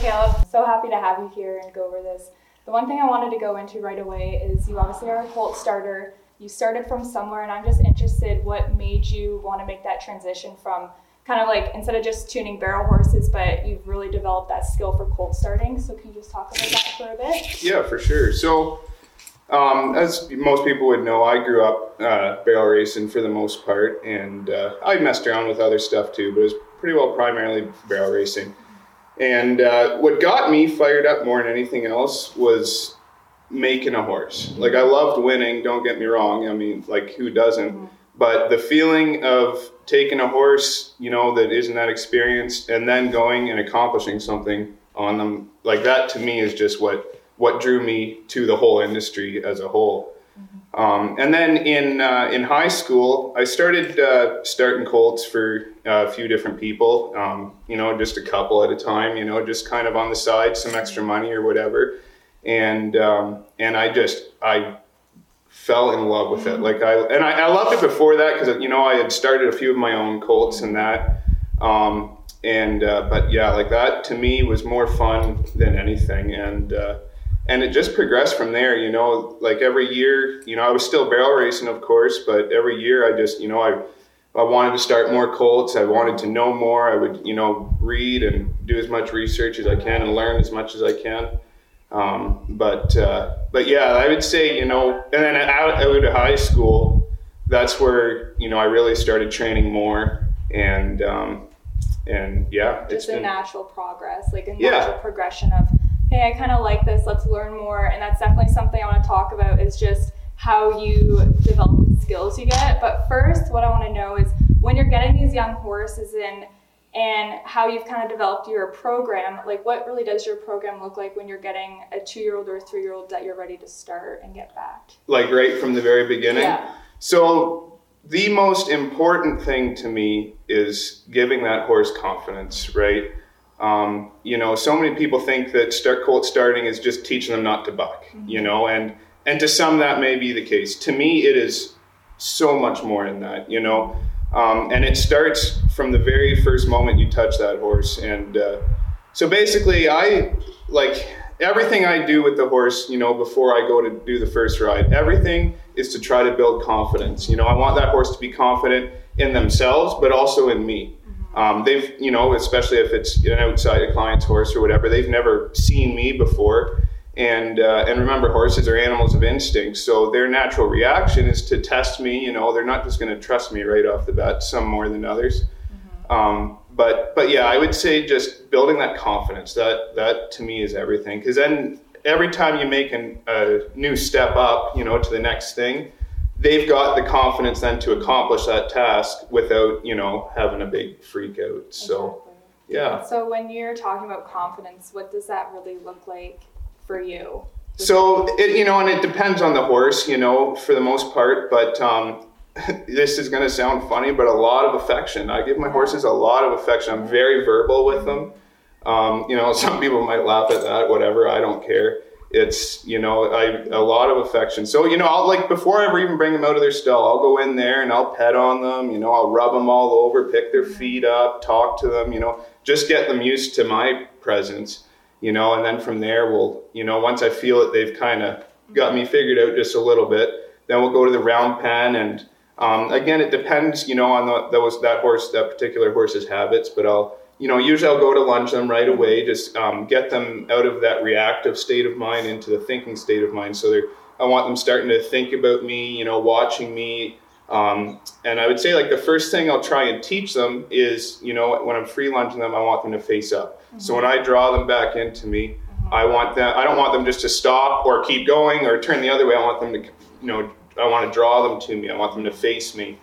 Caleb, so happy to have you here and go over this. The one thing I wanted to go into right away is you obviously are a colt starter. You started from somewhere, and I'm just interested what made you want to make that transition from kind of like instead of just tuning barrel horses, but you've really developed that skill for colt starting. So can you just talk about that for a bit? Yeah, for sure. So, um, as most people would know, I grew up uh, barrel racing for the most part, and uh, I messed around with other stuff too, but it was pretty well primarily barrel racing. And uh, what got me fired up more than anything else was making a horse. Like I loved winning. Don't get me wrong. I mean, like who doesn't? Mm-hmm. But the feeling of taking a horse, you know, that isn't that experienced, and then going and accomplishing something on them, like that to me is just what what drew me to the whole industry as a whole. Mm-hmm. Um, and then in uh, in high school, I started uh, starting colts for uh, a few different people. Um, you know, just a couple at a time. You know, just kind of on the side, some extra money or whatever. And um, and I just I fell in love with it. Like I and I, I loved it before that because you know I had started a few of my own colts and that. Um, and uh, but yeah, like that to me was more fun than anything, and uh, and it just progressed from there. You know, like every year, you know, I was still barrel racing, of course, but every year I just you know I. I wanted to start more colts. I wanted to know more. I would, you know, read and do as much research as I can and learn as much as I can. Um, but uh, but yeah, I would say you know, and then out, out of high school, that's where you know I really started training more, and um, and yeah, just a been, natural progress, like a natural yeah. progression of hey, I kind of like this. Let's learn more, and that's definitely something I want to talk about. Is just how you develop the skills you get. But first, what I want to know is when you're getting these young horses in and how you've kind of developed your program. Like, what really does your program look like when you're getting a two year old or a three year old that you're ready to start and get back? Like, right from the very beginning? Yeah. So, the most important thing to me is giving that horse confidence, right? Um, you know, so many people think that start colt starting is just teaching them not to buck, mm-hmm. you know, and and to some that may be the case. To me, it is so much more than that, you know. Um, and it starts from the very first moment you touch that horse. And uh, so basically, I like everything I do with the horse, you know, before I go to do the first ride, everything is to try to build confidence. You know, I want that horse to be confident in themselves, but also in me. Um, they've, you know, especially if it's an outside a client's horse or whatever, they've never seen me before. And uh, and remember, horses are animals of instinct, so their natural reaction is to test me. You know, they're not just going to trust me right off the bat, some more than others. Mm-hmm. Um, but but yeah, I would say just building that confidence. That that to me is everything. Because then every time you make an, a new step up, you know, to the next thing, they've got the confidence then to accomplish that task without you know having a big freak out. So exactly. yeah. So when you're talking about confidence, what does that really look like? for you? So it, you know, and it depends on the horse, you know, for the most part. But um, this is going to sound funny, but a lot of affection. I give my horses a lot of affection. I'm very verbal with them. Um, you know, some people might laugh at that. Whatever, I don't care. It's you know, I a lot of affection. So you know, I'll like before I ever even bring them out of their stall, I'll go in there and I'll pet on them. You know, I'll rub them all over, pick their feet up, talk to them. You know, just get them used to my presence you know, and then from there we'll, you know, once I feel that they've kind of got me figured out just a little bit, then we'll go to the round pen and um, again, it depends, you know, on the, those that horse, that particular horse's habits. But I'll, you know, usually I'll go to lunge them right away, just um, get them out of that reactive state of mind into the thinking state of mind. So they're, I want them starting to think about me, you know, watching me. Um, and I would say like the first thing I'll try and teach them is, you know, when I'm free lunging them, I want them to face up. Mm-hmm. So when I draw them back into me, mm-hmm. I want them. I don't want them just to stop or keep going or turn the other way. I want them to, you know, I want to draw them to me. I want them to face me,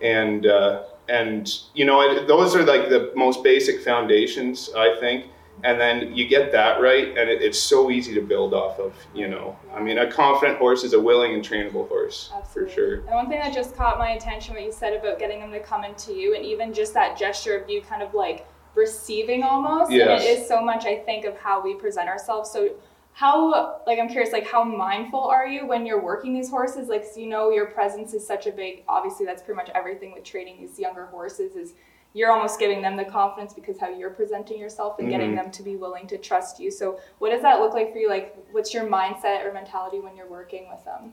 and uh, and you know, it, those are like the most basic foundations, I think. And then you get that right, and it, it's so easy to build off of. You know, I mean, a confident horse is a willing and trainable horse Absolutely. for sure. And one thing that just caught my attention, what you said about getting them to come into you, and even just that gesture of you kind of like receiving almost. Yes. And it is so much, I think, of how we present ourselves. So how like i'm curious like how mindful are you when you're working these horses like so you know your presence is such a big obviously that's pretty much everything with training these younger horses is you're almost giving them the confidence because how you're presenting yourself and mm-hmm. getting them to be willing to trust you. So, what does that look like for you? Like, what's your mindset or mentality when you're working with them?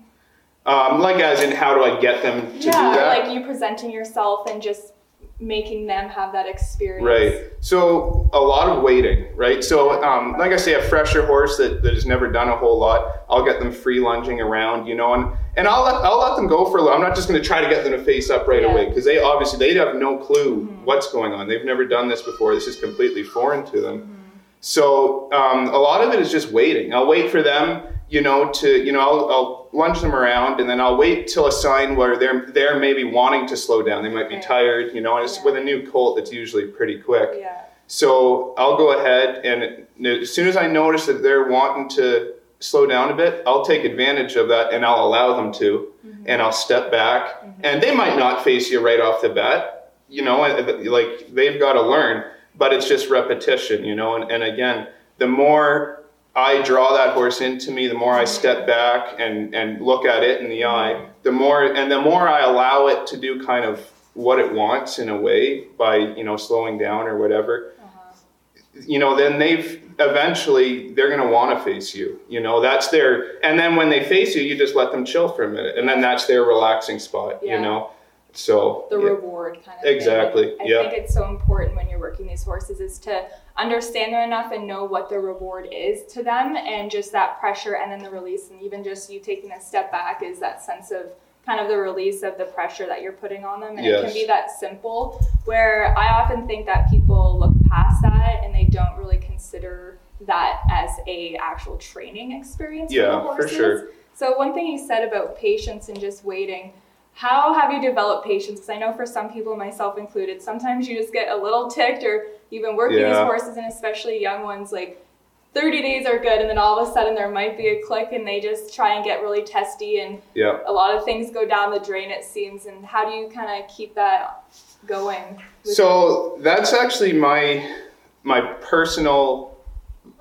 Um, like, as in, how do I get them to yeah, do that? like you presenting yourself and just making them have that experience. Right. So a lot of waiting, right? So um, like I say, a fresher horse that, that has never done a whole lot, I'll get them free lunging around, you know, and, and I'll let I'll let them go for a little. I'm not just going to try to get them to face up right yeah. away because they obviously they have no clue mm-hmm. what's going on. They've never done this before. This is completely foreign to them. Mm-hmm. So um, a lot of it is just waiting. I'll wait for them you know, to you know, I'll, I'll lunge them around, and then I'll wait till a sign where they're they're maybe wanting to slow down. They might be tired, you know. And it's yeah. with a new colt, it's usually pretty quick. Yeah. So I'll go ahead, and as soon as I notice that they're wanting to slow down a bit, I'll take advantage of that, and I'll allow them to, mm-hmm. and I'll step back, mm-hmm. and they might not face you right off the bat, you know, like they've got to learn, but it's just repetition, you know, and, and again, the more I draw that horse into me, the more I step back and, and look at it in the eye, the more and the more I allow it to do kind of what it wants in a way by you know slowing down or whatever. Uh-huh. You know, then they've eventually they're going to want to face you. You know, that's their and then when they face you, you just let them chill for a minute, and then that's their relaxing spot. Yeah. You know, so the yeah. reward kind of exactly. I yeah. think it's so important when you're working these horses is to understand them enough and know what the reward is to them, and just that pressure, and then the release, and even just you taking a step back is that sense of kind of the release of the pressure that you're putting on them, and yes. it can be that simple. Where I often think that people look past that and they don't really consider that as a actual training experience yeah, for the horses. For sure. So one thing you said about patience and just waiting how have you developed patience? Because I know for some people, myself included, sometimes you just get a little ticked or you've been working yeah. these horses and especially young ones, like 30 days are good and then all of a sudden there might be a click and they just try and get really testy and yeah. a lot of things go down the drain it seems and how do you kind of keep that going so you? that's actually my my personal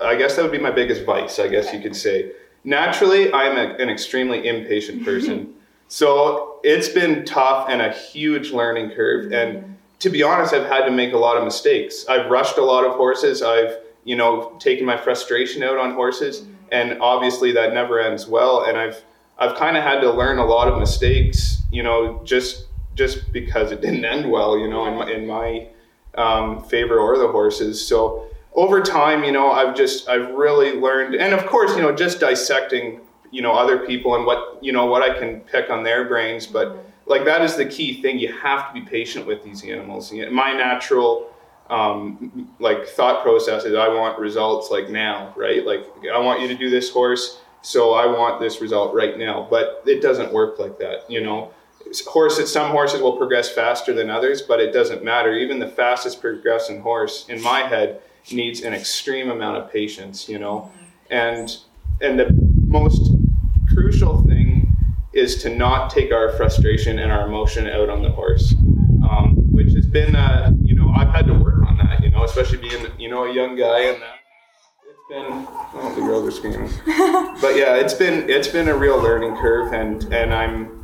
i guess that would be my biggest vice i guess okay. you could say naturally i'm a, an extremely impatient person So it's been tough and a huge learning curve. Mm-hmm. And to be honest, I've had to make a lot of mistakes. I've rushed a lot of horses. I've, you know, taken my frustration out on horses. Mm-hmm. And obviously that never ends well. And I've, I've kind of had to learn a lot of mistakes, you know, just, just because it didn't end well, you know, in my, in my um, favor or the horses. So over time, you know, I've just, I've really learned, and of course, you know, just dissecting you know other people and what you know what I can pick on their brains. But like that is the key thing. You have to be patient with these animals. My natural um, like thought process is I want results like now, right? Like I want you to do this horse, so I want this result right now. But it doesn't work like that, you know. Horses, some horses will progress faster than others, but it doesn't matter. Even the fastest progressing horse, in my head, needs an extreme amount of patience, you know. And and the most crucial thing is to not take our frustration and our emotion out on the horse, um, which has been, uh, you know, I've had to work on that, you know, especially being, you know, a young guy and that. It's been, oh, the girls are screaming. but yeah, it's been, it's been a real learning curve and, and I'm,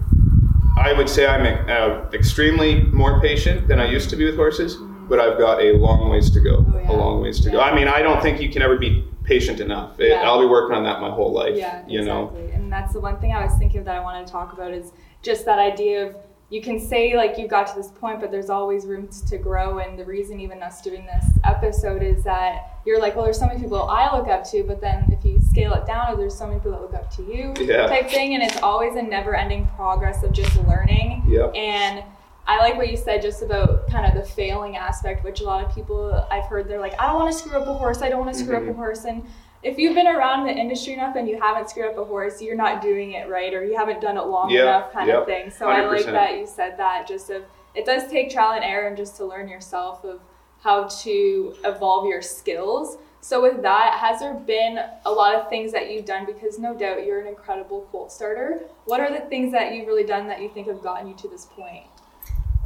I would say I'm uh, extremely more patient than I used to be with horses, but I've got a long ways to go. Oh, yeah. A long ways to yeah. go. I mean, I don't think you can ever be patient enough. It, yeah. I'll be working on that my whole life. Yeah, you exactly. know. And that's the one thing I was thinking of that I wanted to talk about is just that idea of you can say like you got to this point, but there's always room to grow. And the reason even us doing this episode is that you're like, well, there's so many people I look up to, but then if you scale it down, there's so many people that look up to you, yeah. type thing. And it's always a never-ending progress of just learning. Yeah. And I like what you said just about kind of the failing aspect, which a lot of people I've heard they're like, I don't want to screw up a horse. I don't want to screw mm-hmm. up a horse. And if you've been around the industry enough and you haven't screwed up a horse, you're not doing it right or you haven't done it long yep, enough kind yep, of thing. So 100%. I like that you said that just of it does take trial and error and just to learn yourself of how to evolve your skills. So with that, has there been a lot of things that you've done because no doubt you're an incredible colt starter. What are the things that you've really done that you think have gotten you to this point?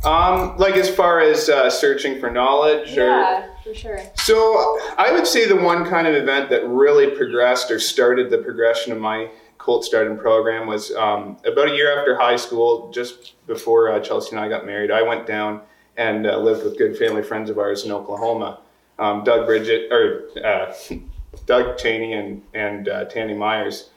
Um, like as far as uh, searching for knowledge, yeah, for sure. So I would say the one kind of event that really progressed or started the progression of my colt starting program was um, about a year after high school, just before uh, Chelsea and I got married. I went down and uh, lived with good family friends of ours in Oklahoma. Um, Doug Bridget or uh, Doug Cheney and and uh, Tandy Myers,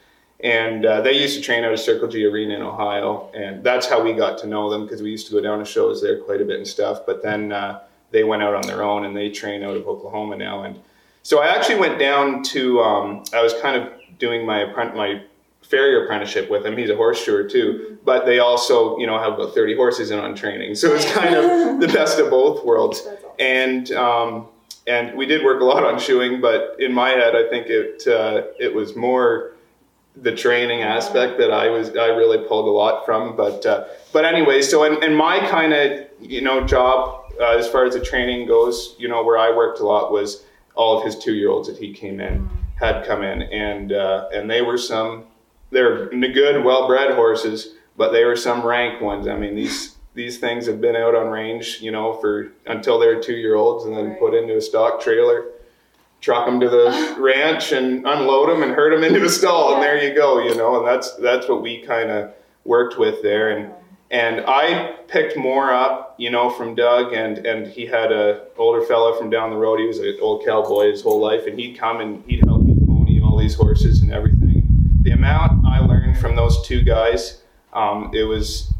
and uh, they used to train out of Circle G Arena in Ohio, and that's how we got to know them because we used to go down to shows there quite a bit and stuff. But then uh, they went out on their own and they train out of Oklahoma now, and so I actually went down to um, I was kind of doing my my farrier apprenticeship with him. He's a horse steward too, but they also, you know, have about 30 horses in on training. So it's kind of the best of both worlds. And, um, and we did work a lot on shoeing, but in my head, I think it, uh, it was more the training aspect that I was, I really pulled a lot from. But, uh, but anyway, so in, in my kind of, you know, job, uh, as far as the training goes, you know, where I worked a lot was all of his two year olds that he came in had come in and, uh, and they were some, they're good, well-bred horses, but they were some rank ones. I mean, these these things have been out on range, you know, for until they're two-year-olds, and then right. put into a stock trailer, truck them to the ranch, and unload them and herd them into a stall, yeah. and there you go, you know. And that's that's what we kind of worked with there, and and I picked more up, you know, from Doug, and and he had a older fellow from down the road. He was an old cowboy his whole life, and he'd come and he'd help me pony all these horses and everything the amount I learned from those two guys, um, it was,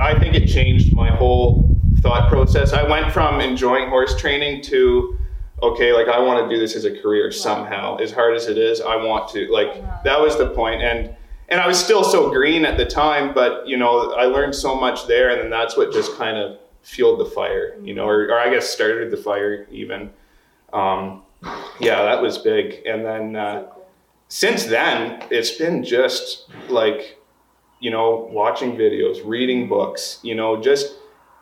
I think it changed my whole thought process. I went from enjoying horse training to, okay, like I want to do this as a career somehow. As hard as it is, I want to. Like that was the. And and I was still so green at the time, but you know, I learned so much there, and then that's what just kind of fueled the fire, you know, or, or I guess started the fire even. Um, yeah, that was big. And then uh, since then, it's been just like, you know, watching videos, reading books, you know, just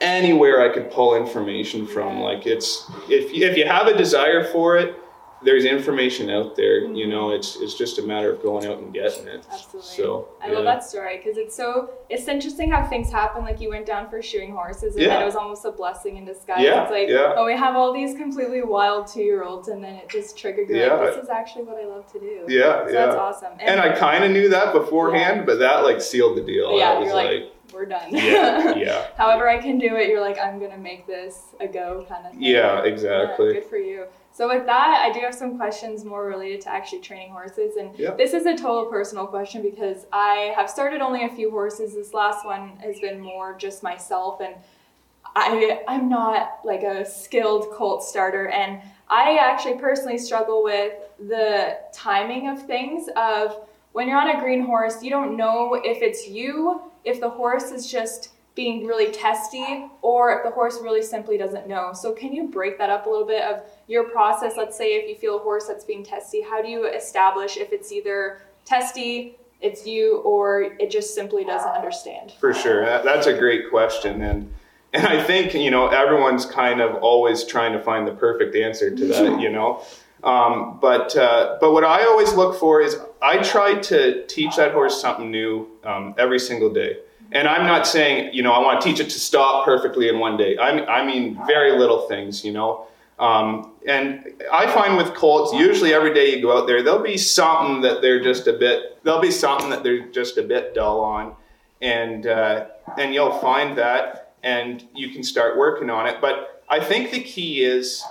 anywhere I could pull information from. Like it's if if you have a desire for it, there's information out there. Mm-hmm. You know, it's it's just a matter of going out and getting it. Absolutely. So I yeah. love that story because it's so it's interesting how things happen. Like you went down for shoeing horses, and yeah. then it was almost a blessing in disguise. Yeah. It's like yeah. oh, we have all these completely wild two year olds, and then it just triggered you. Yeah. Like, this is actually what I love to do. Yeah, so yeah. That's awesome. And, and I kind of knew that beforehand, but that like sealed the deal. Yeah, you're like, like we're done. Yeah, yeah. However I can do it, you're like, I'm gonna make this a go kind of thing. Yeah, exactly. Yeah, good for you. So with that, I do have some questions more related to actually training horses, and yep. this is a total personal question because I have started only a few horses. This last one has been more just myself, and I I'm not like a skilled colt starter, and I actually personally struggle with the timing of things. Of when you're on a green horse, you don't know if it's you, if the horse is just being really testy or if the horse really simply doesn't know. So can you break that up a little bit of your process? Let's say if you feel a horse that's being testy, how do you establish if it's either testy, it's you, or it just simply doesn't understand? For sure. That's a great question. And and I think, you know, everyone's kind of always trying to find the perfect answer to that, you know. Um, but uh, but what I always look for is I try to teach that horse something new um, every single day. And I'm not saying, you know, I want to teach it to stop perfectly in one day. I mean, I mean very little things, you know. Um, and I find with colts, usually every day you go out there, there'll be something that they're just a bit, there'll be something that they're just a bit dull on. And, uh, and you'll find that and you can start working on it. But I think the key is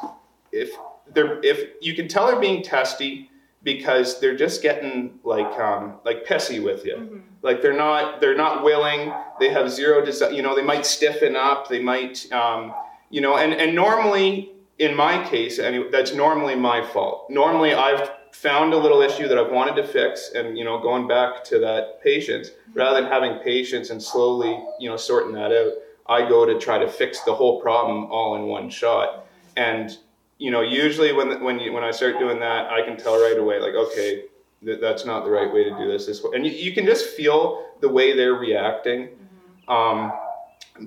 if they're, if you can tell they're being testy, because they're just getting like um, like pissy with you. Mm-hmm. Like they're not they're not willing. They have zero desire. You know, they might stiffen up. They might um, you know, and and normally in my case, anyway, that's normally my fault. Normally I've found a little issue that I've wanted to fix, and you know, going back to that patience mm-hmm. rather than having patience and slowly you know sorting that out. I go to try to fix the whole problem all in one shot, and you know, usually when when you, when I start doing that, I can tell right away, like, okay, th- that's not the right way to do this. This way, and you, you can just feel the way they're reacting. Mm-hmm. Um,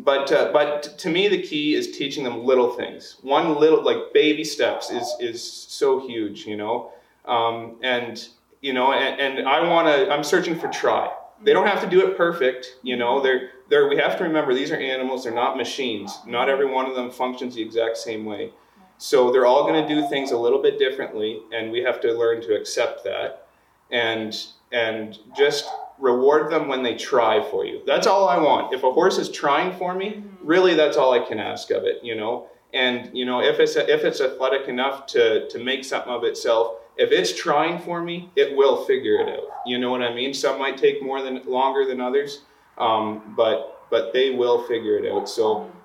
but uh, but to me, the key is teaching them little things. One little like baby steps is is so huge, you know. Um, and you know, and, and I want to. I'm searching for try. They don't have to do it perfect, you know. They're they're. We have to remember these are animals. They're not machines. Not every one of them functions the exact same way. So they're all going to do things a little bit differently, and we have to learn to accept that, and and just reward them when they try for you. That's all I want. If a horse is trying for me, mm-hmm. really that's all I can ask of it, you know. And you know, if it's if it's athletic enough to to make something of itself, if it's trying for me, it will figure it out. You know what I mean? Some might take more than longer than others, um, but but they will figure it out. So mm-hmm.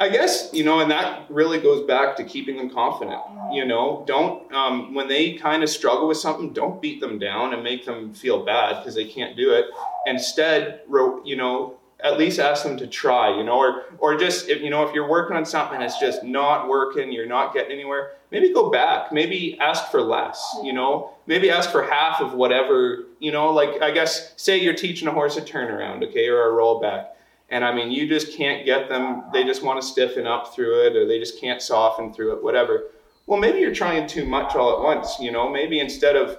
I guess you know, and that really goes back to keeping them confident. You know, don't um, when they kind of struggle with something, don't beat them down and make them feel bad because they can't do it. Instead, you know, at least ask them to try. You know, or or just if you know if you're working on something that's just not working, you're not getting anywhere. Maybe go back. Maybe ask for less. You know, maybe ask for half of whatever. You know, like I guess say you're teaching a horse a turnaround, okay, or a rollback and I mean, you just can't get them, they just want to stiffen up through it or they just can't soften through it, whatever. Well, maybe you're trying too much all at once, you know, maybe instead of,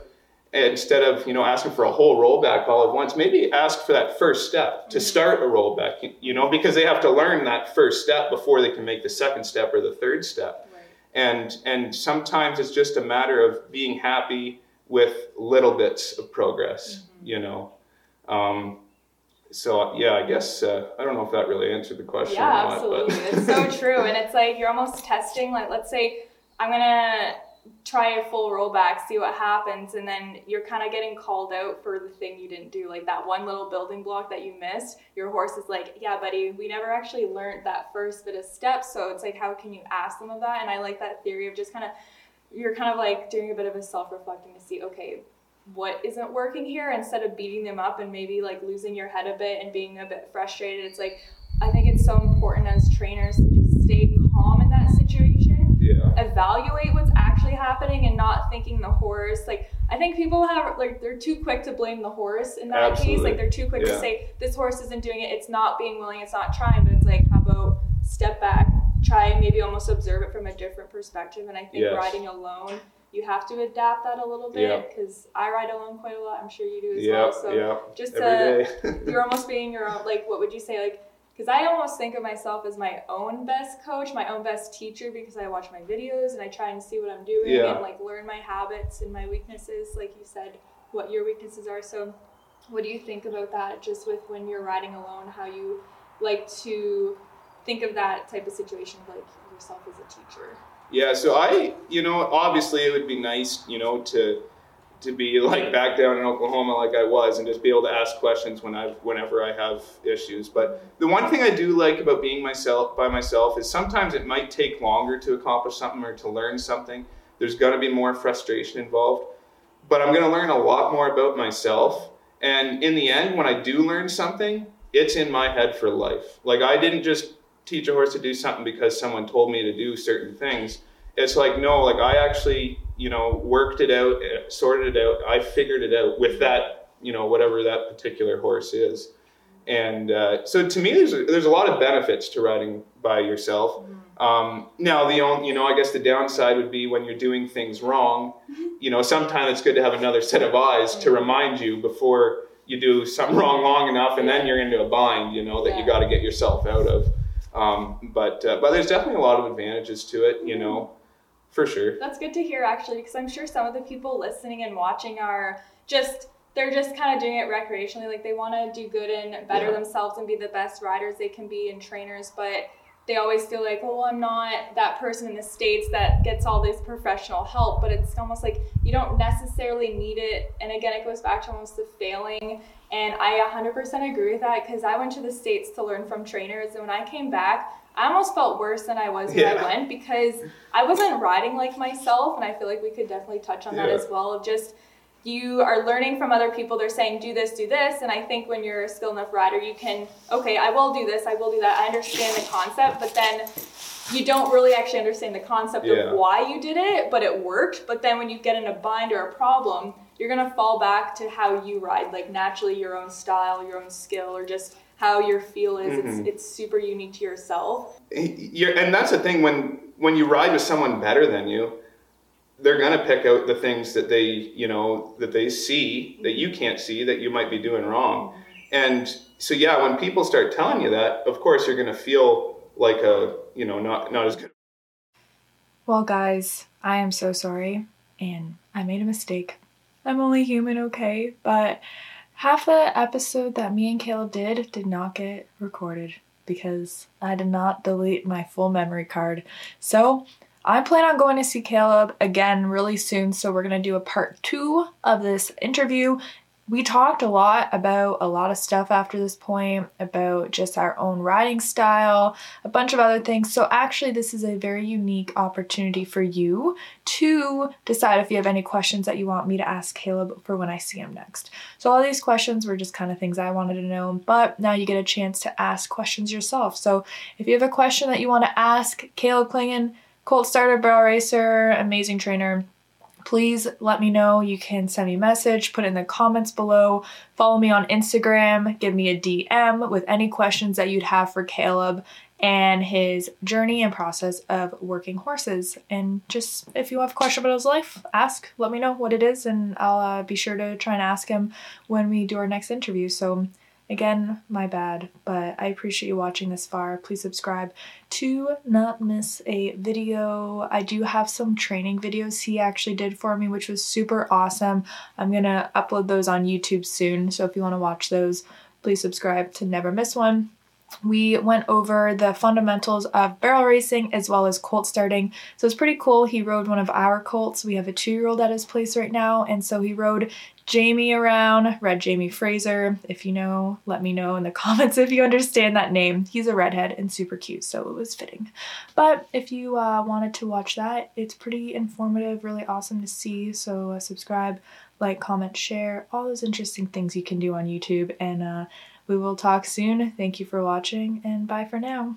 instead of, you know, asking for a whole rollback all at once, maybe ask for that first step to start a rollback, you know, because they have to learn that first step before they can make the second step or the third step. Right. And, and sometimes it's just a matter of being happy with little bits of progress, mm-hmm. you know. Um, so yeah, I guess uh, I don't know if that really answered the question. Yeah, not, absolutely. it's so true, and it's like you're almost testing. Like, let's say I'm gonna try a full rollback, see what happens, and then you're kind of getting called out for the thing you didn't do, like that one little building block that you missed. Your horse is like, "Yeah, buddy, we never actually learned that first bit of steps." So it's like, how can you ask them of that? And I like that theory of just kind of you're kind of like doing a bit of a self-reflecting to see, okay, what isn't working here instead of beating them up and maybe like losing your head a bit and being a bit frustrated. It's like I think it's so important as trainers to just stay calm in that situation. Yeah. Evaluate what's actually happening and not thinking the horse. Like I think people have like they're too quick to blame the horse in that Absolutely. case. Like they're too quick yeah. to say this horse isn't doing it. It's not being willing. It's not trying. But it's like how about step back, try and maybe almost observe it from a different perspective. And I think yes. riding alone you have to adapt that a little bit because I ride alone quite a lot. I'm sure you do as well. So yeah. just to, you're almost being your own. Like, what would you say? Like, because I almost think of myself as my own best coach, my own best teacher, because I watch my videos and I try and see what I'm doing yeah. and like learn my habits and my weaknesses. Like you said, what your weaknesses are. So, what do you think about that? Just with when you're riding alone, how you like to think of that type of situation, like yourself as a teacher. Yeah, so I, you know, obviously it would be nice, you know, to to be like back down in Oklahoma like I was and just be able to ask questions when I whenever I have issues. But the one thing I do like about being myself by myself is sometimes it might take longer to accomplish something or to learn something. There's going to be more frustration involved, but I'm going to learn a lot more about myself. And in the end, when I do learn something, it's in my head for life. Like I didn't just teach a horse to do something because someone told me to do certain things. It's like no, like I actually, you know, worked it out, uh, sorted it out. I figured it out with that, you know, whatever that particular horse is. And uh, so to me, there's a, there's a lot of benefits to riding by yourself. Mm-hmm. Um, now, the only, you know, I guess the downside would be when you're doing things wrong. Mm-hmm. You know, sometimes it's good to have another set of eyes to remind you before you do something wrong long enough, and then you're into a bind. You know that you got to get yourself out of. Um, but uh, but there's definitely a lot of advantages to it, you know, for sure. That's good to hear actually, because I'm sure some of the people listening and watching are just they're just kind of doing it recreationally, like they want to do good and better yeah. themselves and be the best riders they can be and trainers, but they always feel like, oh, I'm not that person in the States that gets all this professional help. But it's almost like you don't necessarily need it. And again, it goes back to almost the failing and I 100% agree with that because I went to the States to learn from trainers. And when I came back, I almost felt worse than I was when yeah. I went because I wasn't riding like myself. And I feel like we could definitely touch on yeah. that as well of just you are learning from other people. They're saying, do this, do this. And I think when you're a skilled enough rider, you can, okay, I will do this, I will do that. I understand the concept, but then you don't really actually understand the concept yeah. of why you did it, but it worked. But then when you get in a bind or a problem, you're gonna fall back to how you ride, like naturally your own style, your own skill, or just how your feel is. Mm-hmm. It's it's super unique to yourself. You're, and that's the thing when when you ride with someone better than you, they're gonna pick out the things that they you know that they see that you can't see that you might be doing wrong. And so yeah, when people start telling you that, of course you're gonna feel like a you know not not as good. Well, guys, I am so sorry, and I made a mistake. I'm only human, okay? But half the episode that me and Caleb did did not get recorded because I did not delete my full memory card. So I plan on going to see Caleb again really soon, so we're gonna do a part two of this interview we talked a lot about a lot of stuff after this point, about just our own writing style, a bunch of other things. So, actually, this is a very unique opportunity for you to decide if you have any questions that you want me to ask Caleb for when I see him next. So, all these questions were just kind of things I wanted to know, but now you get a chance to ask questions yourself. So, if you have a question that you want to ask Caleb Klingon, Colt Starter, Barrel Racer, amazing trainer, please let me know. You can send me a message, put in the comments below, follow me on Instagram, give me a DM with any questions that you'd have for Caleb and his journey and process of working horses. And just if you have a question about his life, ask, let me know what it is, and I'll uh, be sure to try and ask him when we do our next interview. So Again, my bad, but I appreciate you watching this far. Please subscribe to not miss a video. I do have some training videos he actually did for me, which was super awesome. I'm gonna upload those on YouTube soon, so if you wanna watch those, please subscribe to never miss one. We went over the fundamentals of barrel racing as well as colt starting. So it's pretty cool. He rode one of our colts. We have a two year old at his place right now. And so he rode Jamie around, Red Jamie Fraser. If you know, let me know in the comments if you understand that name. He's a redhead and super cute, so it was fitting. But if you uh, wanted to watch that, it's pretty informative, really awesome to see. So uh, subscribe, like, comment, share, all those interesting things you can do on YouTube. And uh, we will talk soon. Thank you for watching, and bye for now.